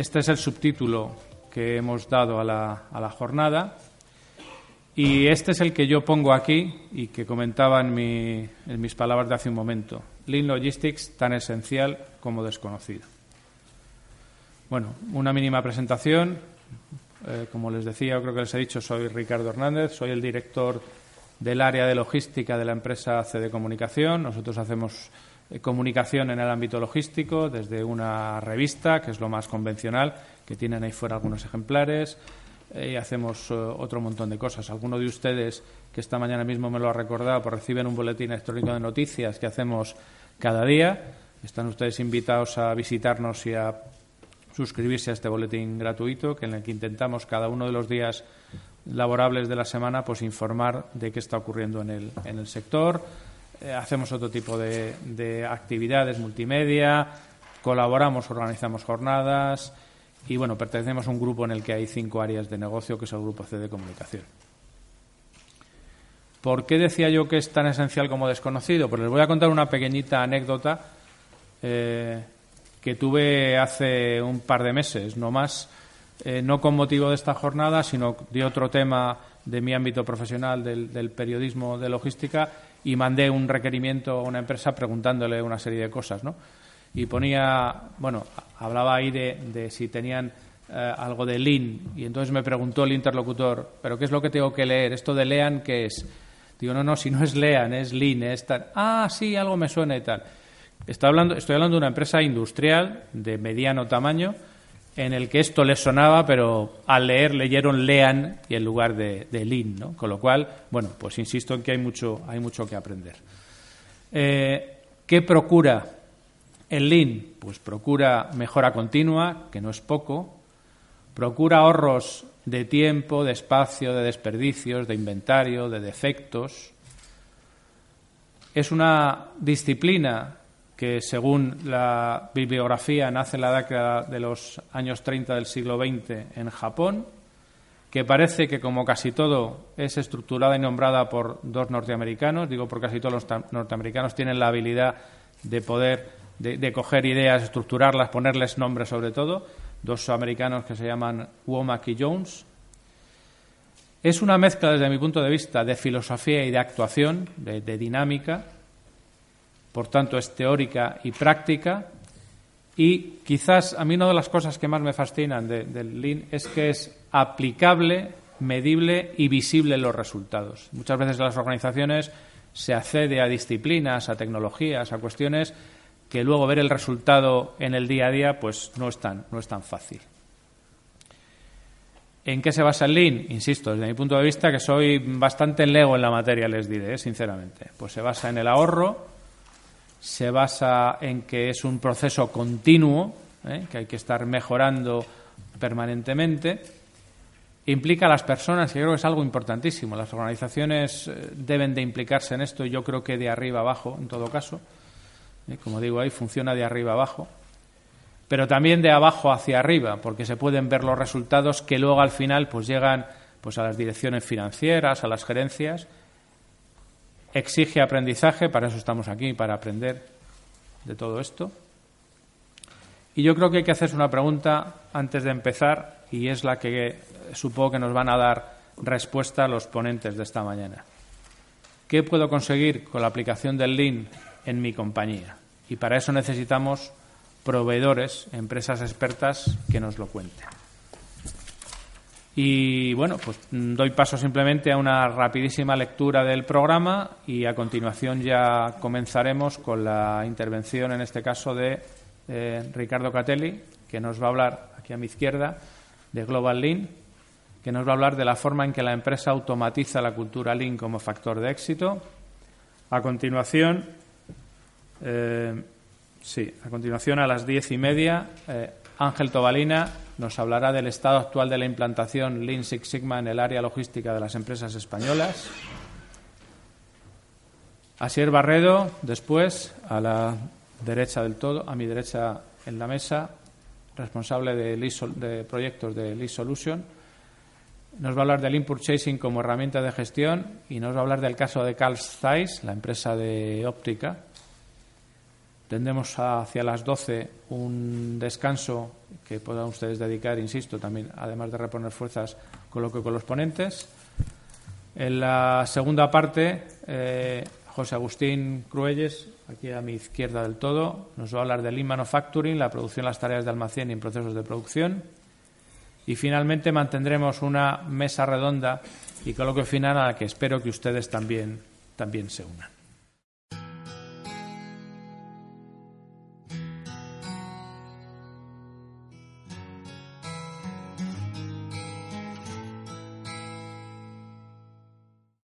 Este es el subtítulo que hemos dado a la, a la jornada. Y este es el que yo pongo aquí y que comentaba en, mi, en mis palabras de hace un momento. Lean Logistics tan esencial como desconocido. Bueno, una mínima presentación. Eh, como les decía, creo que les he dicho, soy Ricardo Hernández, soy el director del área de logística de la empresa CD Comunicación. Nosotros hacemos comunicación en el ámbito logístico desde una revista, que es lo más convencional, que tienen ahí fuera algunos ejemplares, eh, y hacemos otro montón de cosas. Alguno de ustedes, que esta mañana mismo me lo ha recordado, pues reciben un boletín electrónico de noticias que hacemos cada día. Están ustedes invitados a visitarnos y a suscribirse a este boletín gratuito, que en el que intentamos cada uno de los días laborables de la semana pues informar de qué está ocurriendo en el, en el sector. Eh, hacemos otro tipo de, de, actividades multimedia, colaboramos, organizamos jornadas y bueno, pertenecemos a un grupo en el que hay cinco áreas de negocio, que es el grupo C de comunicación. ¿Por qué decía yo que es tan esencial como desconocido? Pues les voy a contar una pequeñita anécdota eh, que tuve hace un par de meses, no más, eh, no con motivo de esta jornada, sino de otro tema de mi ámbito profesional, del, periodismo de logística, y mandé un requerimiento a una empresa preguntándole una serie de cosas, ¿no? Y ponía, bueno, hablaba ahí de, si tenían eh, algo de Lean, y entonces me preguntó el interlocutor, ¿pero qué es lo que tengo que leer? ¿Esto de Lean qué es? Digo, no, no, si no es Lean, es Lean, es tal. Ah, sí, algo me suena y tal. Estoy hablando, estoy hablando de una empresa industrial de mediano tamaño en el que esto les sonaba, pero al leer leyeron lean y en lugar de, de lean, ¿no? Con lo cual, bueno, pues insisto en que hay mucho, hay mucho que aprender. Eh, ¿Qué procura el lean? Pues procura mejora continua, que no es poco, procura ahorros de tiempo, de espacio, de desperdicios, de inventario, de defectos. Es una disciplina que según la bibliografía nace en la década de los años 30 del siglo XX en Japón, que parece que como casi todo es estructurada y nombrada por dos norteamericanos, digo por casi todos los norteamericanos tienen la habilidad de poder de, coger ideas, estructurarlas, ponerles nombres sobre todo, dos americanos que se llaman Womack y Jones. Es una mezcla desde mi punto de vista de filosofía y de actuación, de dinámica, por tanto es teórica y práctica. Y quizás a mí una de las cosas que más me fascinan del Lean es que es aplicable, medible y visible los resultados. Muchas veces en las organizaciones se accede a disciplinas, a tecnologías, a cuestiones que luego ver el resultado en el día a día pues no es tan, no es tan fácil. ¿En qué se basa el Lean? Insisto, desde mi punto de vista, que soy bastante lego en la materia, les diré, sinceramente. Pues se basa en el ahorro, se basa en que es un proceso continuo, ¿eh? que hay que estar mejorando permanentemente. Implica a las personas, que creo que es algo importantísimo. Las organizaciones eh, deben de implicarse en esto, y yo creo que de arriba abajo, en todo caso. ¿eh? Como digo ahí, funciona de arriba abajo. Pero también de abajo hacia arriba, porque se pueden ver los resultados que luego al final pues llegan pues a las direcciones financieras, a las gerencias, exige aprendizaje, para eso estamos aquí, para aprender de todo esto. Y yo creo que hay que hacerse una pregunta antes de empezar y es la que supongo que nos van a dar respuesta los ponentes de esta mañana. ¿Qué puedo conseguir con la aplicación del Lean en mi compañía? Y para eso necesitamos proveedores, empresas expertas que nos lo cuenten. Y bueno, pues doy paso simplemente a una rapidísima lectura del programa y a continuación ya comenzaremos con la intervención, en este caso, de eh, Ricardo Catelli, que nos va a hablar aquí a mi izquierda de Global Lean, que nos va a hablar de la forma en que la empresa automatiza la cultura Lean como factor de éxito. A continuación, eh, sí, a continuación a las diez y media, eh, Ángel Tobalina nos hablará del estado actual de la implantación Lean Six Sigma en el área logística de las empresas españolas. Asier Barredo, después, a la derecha del todo, a mi derecha en la mesa, responsable de, de proyectos de Lean Solution. Nos va a hablar del Lean Purchasing como herramienta de gestión y nos va a hablar del caso de Carl Zeiss, la empresa de óptica, Tendremos hacia las 12 un descanso que puedan ustedes dedicar, insisto, también, además de reponer fuerzas, coloque con los ponentes. En la segunda parte, eh, José Agustín Cruelles, aquí a mi izquierda del todo, nos va a hablar del Lean Manufacturing, la producción, las tareas de almacén y en procesos de producción. Y finalmente mantendremos una mesa redonda y coloquio final a la que espero que ustedes también, también se unan.